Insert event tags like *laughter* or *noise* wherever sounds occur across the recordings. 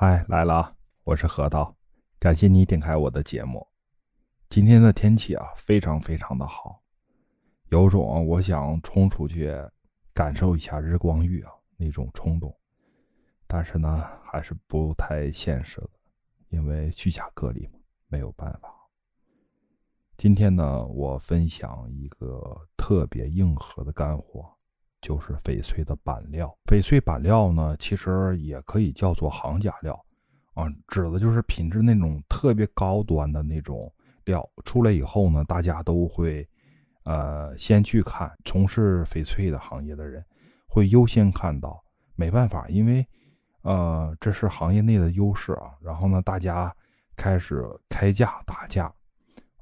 嗨，来了啊！我是核桃，感谢你点开我的节目。今天的天气啊，非常非常的好，有种我想冲出去感受一下日光浴啊那种冲动，但是呢，还是不太现实的，因为居家隔离嘛，没有办法。今天呢，我分享一个特别硬核的干货。就是翡翠的板料，翡翠板料呢，其实也可以叫做行家料，啊，指的就是品质那种特别高端的那种料。出来以后呢，大家都会，呃，先去看从事翡翠的行业的人，会优先看到。没办法，因为，呃，这是行业内的优势啊。然后呢，大家开始开价打价，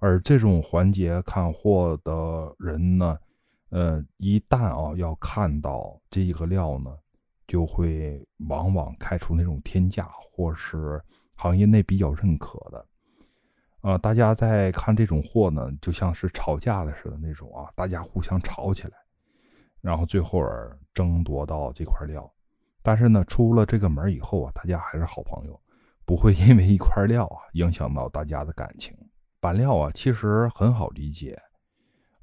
而这种环节看货的人呢。呃，一旦啊要看到这一个料呢，就会往往开出那种天价，或是行业内比较认可的。啊，大家在看这种货呢，就像是吵架的似的那种啊，大家互相吵起来，然后最后儿争夺到这块料。但是呢，出了这个门以后啊，大家还是好朋友，不会因为一块料啊影响到大家的感情。板料啊，其实很好理解，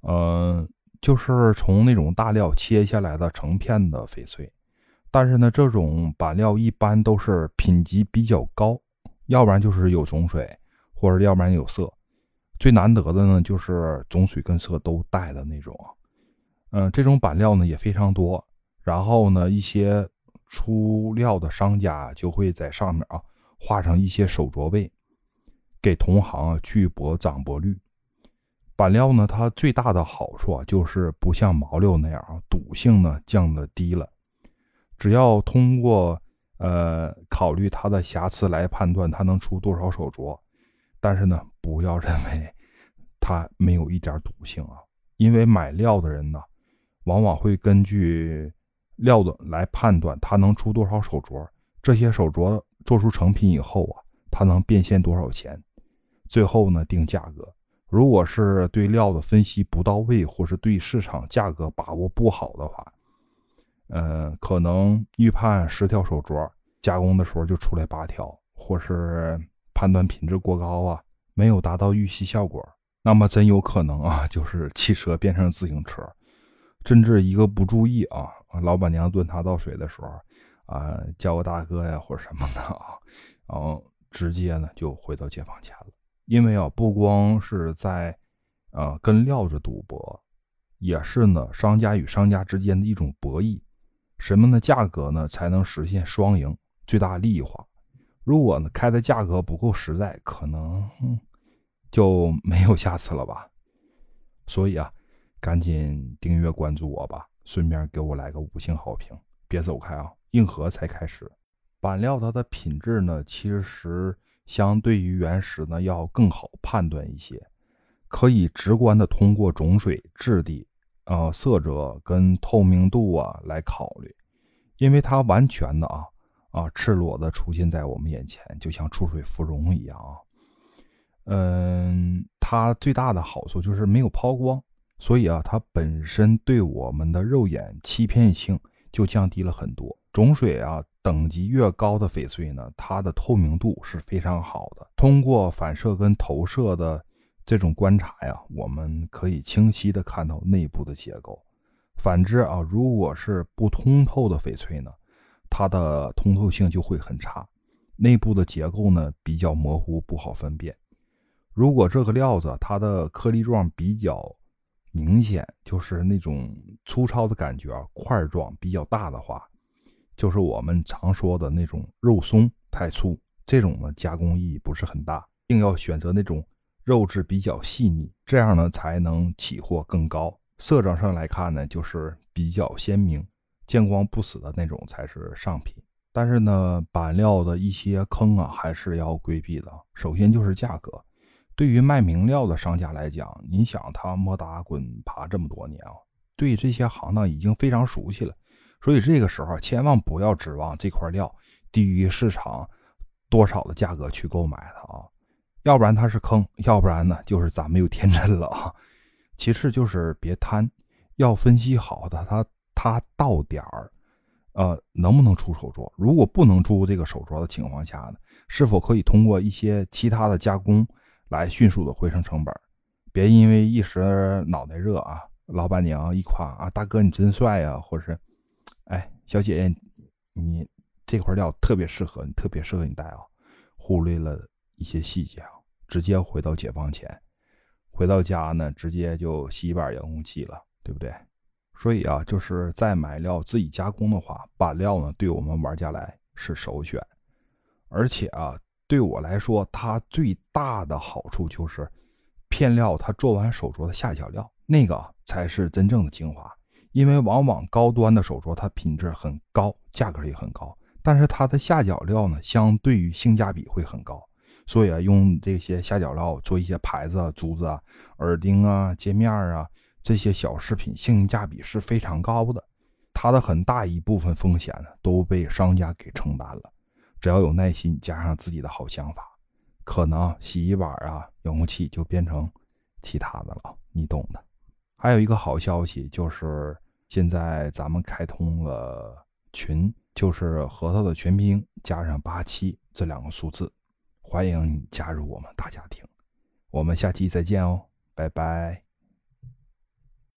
嗯。就是从那种大料切下来的成片的翡翠，但是呢，这种板料一般都是品级比较高，要不然就是有种水，或者要不然有色。最难得的呢，就是种水跟色都带的那种。嗯，这种板料呢也非常多。然后呢，一些出料的商家就会在上面啊画上一些手镯位，给同行去博涨博率。板料呢，它最大的好处啊，就是不像毛料那样啊，赌性呢降的低了。只要通过呃考虑它的瑕疵来判断它能出多少手镯，但是呢，不要认为它没有一点赌性啊，因为买料的人呢，往往会根据料的来判断它能出多少手镯，这些手镯做出成品以后啊，它能变现多少钱，最后呢定价格。如果是对料的分析不到位，或是对市场价格把握不好的话，嗯，可能预判十条手镯，加工的时候就出来八条，或是判断品质过高啊，没有达到预期效果，那么真有可能啊，*laughs* 就是汽车变成自行车，甚至一个不注意啊，老板娘端茶倒水的时候啊，叫个大哥呀或者什么的啊，然后直接呢就回到解放前了。因为啊，不光是在，呃，跟料子赌博，也是呢，商家与商家之间的一种博弈。什么的价格呢，才能实现双赢、最大利益化？如果呢，开的价格不够实在，可能就 *laughs* 没有下次了吧。所以啊，赶紧订阅关注我吧，顺便给我来个五星好评。别走开啊，硬核才开始。板料它的品质呢，其实。相对于原石呢，要更好判断一些，可以直观的通过种水、质地、呃色泽跟透明度啊来考虑，因为它完全的啊啊赤裸的出现在我们眼前，就像出水芙蓉一样啊。嗯，它最大的好处就是没有抛光，所以啊，它本身对我们的肉眼欺骗性就降低了很多。种水啊。等级越高的翡翠呢，它的透明度是非常好的。通过反射跟投射的这种观察呀，我们可以清晰的看到内部的结构。反之啊，如果是不通透的翡翠呢，它的通透性就会很差，内部的结构呢比较模糊，不好分辨。如果这个料子它的颗粒状比较明显，就是那种粗糙的感觉啊，块状比较大的话。就是我们常说的那种肉松太粗，这种呢加工意义不是很大，并要选择那种肉质比较细腻，这样呢才能起货更高。色泽上来看呢，就是比较鲜明、见光不死的那种才是上品。但是呢，板料的一些坑啊，还是要规避的。首先就是价格，对于卖明料的商家来讲，你想他摸打滚爬这么多年啊，对这些行当已经非常熟悉了。所以这个时候千万不要指望这块料低于市场多少的价格去购买它啊，要不然它是坑，要不然呢就是咱们又天真了啊。其次就是别贪，要分析好的它它到点儿，呃，能不能出手镯？如果不能出这个手镯的情况下呢，是否可以通过一些其他的加工来迅速的回升成本？别因为一时脑袋热啊，老板娘一夸啊，大哥你真帅呀，或者是，小姐姐你这块料特别适合你，特别适合你戴啊，忽略了一些细节啊，直接回到解放前，回到家呢，直接就洗一把遥控器了，对不对？所以啊，就是在买料自己加工的话，板料呢，对我们玩家来是首选。而且啊，对我来说，它最大的好处就是片料，它做完手镯的下脚料，那个才是真正的精华。因为往往高端的手镯，它品质很高，价格也很高，但是它的下脚料呢，相对于性价比会很高。所以啊，用这些下脚料做一些牌子、珠子啊、耳钉啊、戒面啊。这些小饰品性价比是非常高的，它的很大一部分风险呢都被商家给承担了。只要有耐心，加上自己的好想法，可能洗衣板啊、遥控器就变成其他的了，你懂的。还有一个好消息就是，现在咱们开通了群，就是核桃的全拼加上八七这两个数字，欢迎你加入我们大家庭。我们下期再见哦，拜拜。